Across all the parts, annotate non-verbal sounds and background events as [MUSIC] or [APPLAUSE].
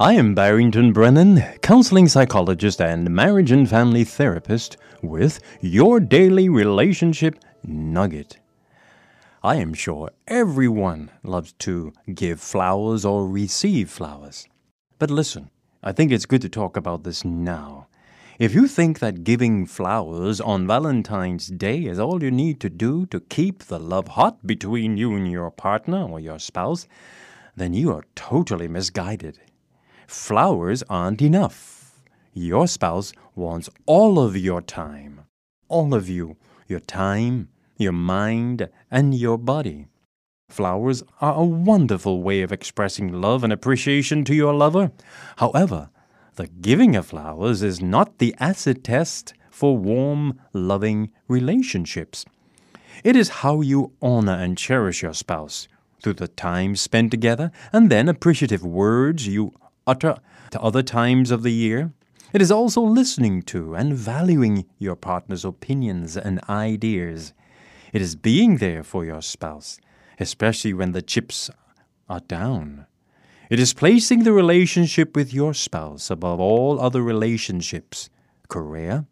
I am Barrington Brennen, counseling psychologist and marriage and family therapist, with your daily relationship nugget. I am sure everyone loves to give flowers or receive flowers. But listen, I think it's good to talk about this now. If you think that giving flowers on Valentine's Day is all you need to do to keep the love hot between you and your partner or your spouse, then you are totally misguided. Flowers aren't enough. Your spouse wants all of your time. All of you. Your time, your mind, and your body. Flowers are a wonderful way of expressing love and appreciation to your lover. However, the giving of flowers is not the acid test for warm, loving relationships. It is how you honor and cherish your spouse through the time spent together and then appreciative words you utter to other times of the year. It is also listening to and valuing your partner's opinions and ideas. It is being there for your spouse, especially when the chips are down. It is placing the relationship with your spouse above all other relationships career,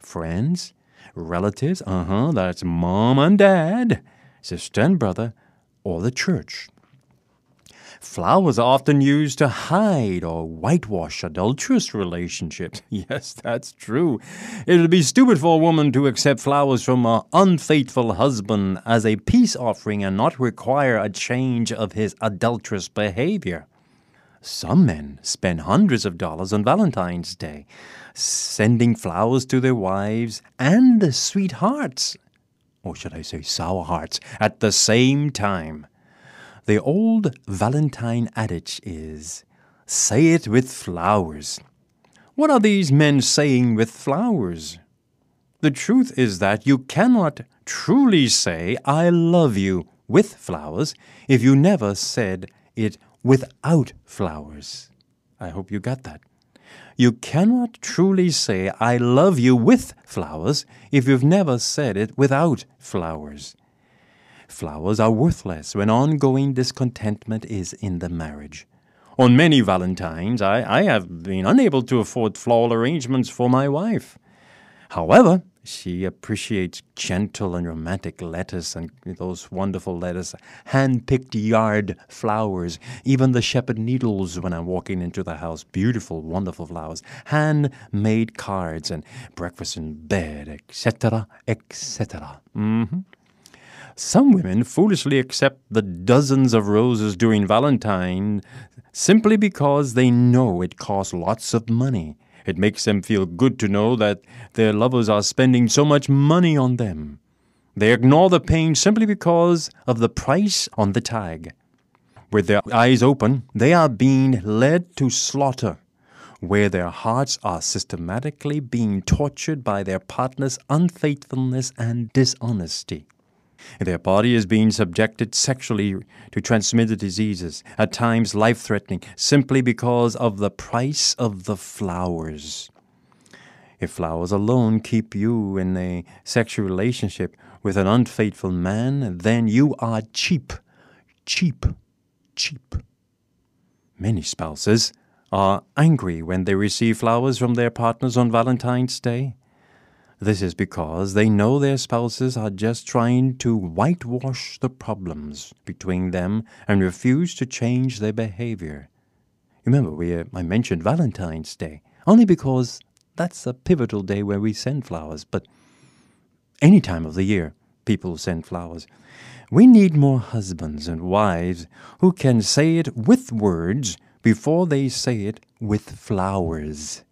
friends, relatives, uh huh, that's mom and dad, sister and brother, or the church. Flowers are often used to hide or whitewash adulterous relationships. [LAUGHS] Yes, that's true. It would be stupid for a woman to accept flowers from an unfaithful husband as a peace offering and not require a change of his adulterous behavior. Some men spend hundreds of dollars on Valentine's Day, sending flowers to their wives and sweethearts, or should I say sour hearts, at the same time. The old Valentine adage is say it with flowers. What are these men saying with flowers? The truth is that you cannot truly say, I love you with flowers if you never said it without flowers. I hope you got that. You cannot truly say, I love you with flowers if you've never said it without flowers. Flowers are worthless when ongoing discontentment is in the marriage. On many Valentines, I, I have been unable to afford floral arrangements for my wife. However, she appreciates gentle and romantic lettuce and those wonderful lettuce, hand picked yard flowers, even the shepherd needles when I'm walking into the house. Beautiful, wonderful flowers, hand made cards, and breakfast in bed, etc., etc. Mm-hmm. Some women foolishly accept the dozens of roses during Valentine simply because they know it costs lots of money. It makes them feel good to know that their lovers are spending so much money on them. They ignore the pain simply because of the price on the tag. With their eyes open, they are being led to slaughter, where their hearts are systematically being tortured by their partner's unfaithfulness and dishonesty. Their body is being subjected sexually to transmitted diseases, at times life threatening, simply because of the price of the flowers. If flowers alone keep you in a sexual relationship with an unfaithful man, then you are cheap, cheap, cheap. Many spouses are angry when they receive flowers from their partners on Valentine's Day. This is because they know their spouses are just trying to whitewash the problems between them and refuse to change their behavior. Remember, we, uh, I mentioned Valentine's Day only because that's a pivotal day where we send flowers, but any time of the year, people send flowers. We need more husbands and wives who can say it with words before they say it with flowers.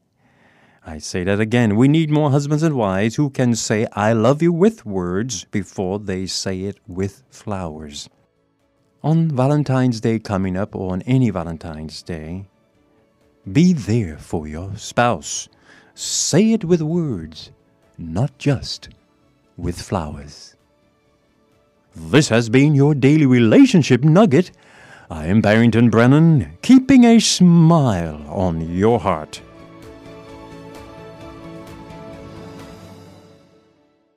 I say that again. We need more husbands and wives who can say, I love you with words before they say it with flowers. On Valentine's Day coming up, or on any Valentine's Day, be there for your spouse. Say it with words, not just with flowers. This has been your daily relationship nugget. I am Barrington Brennen, keeping a smile on your heart.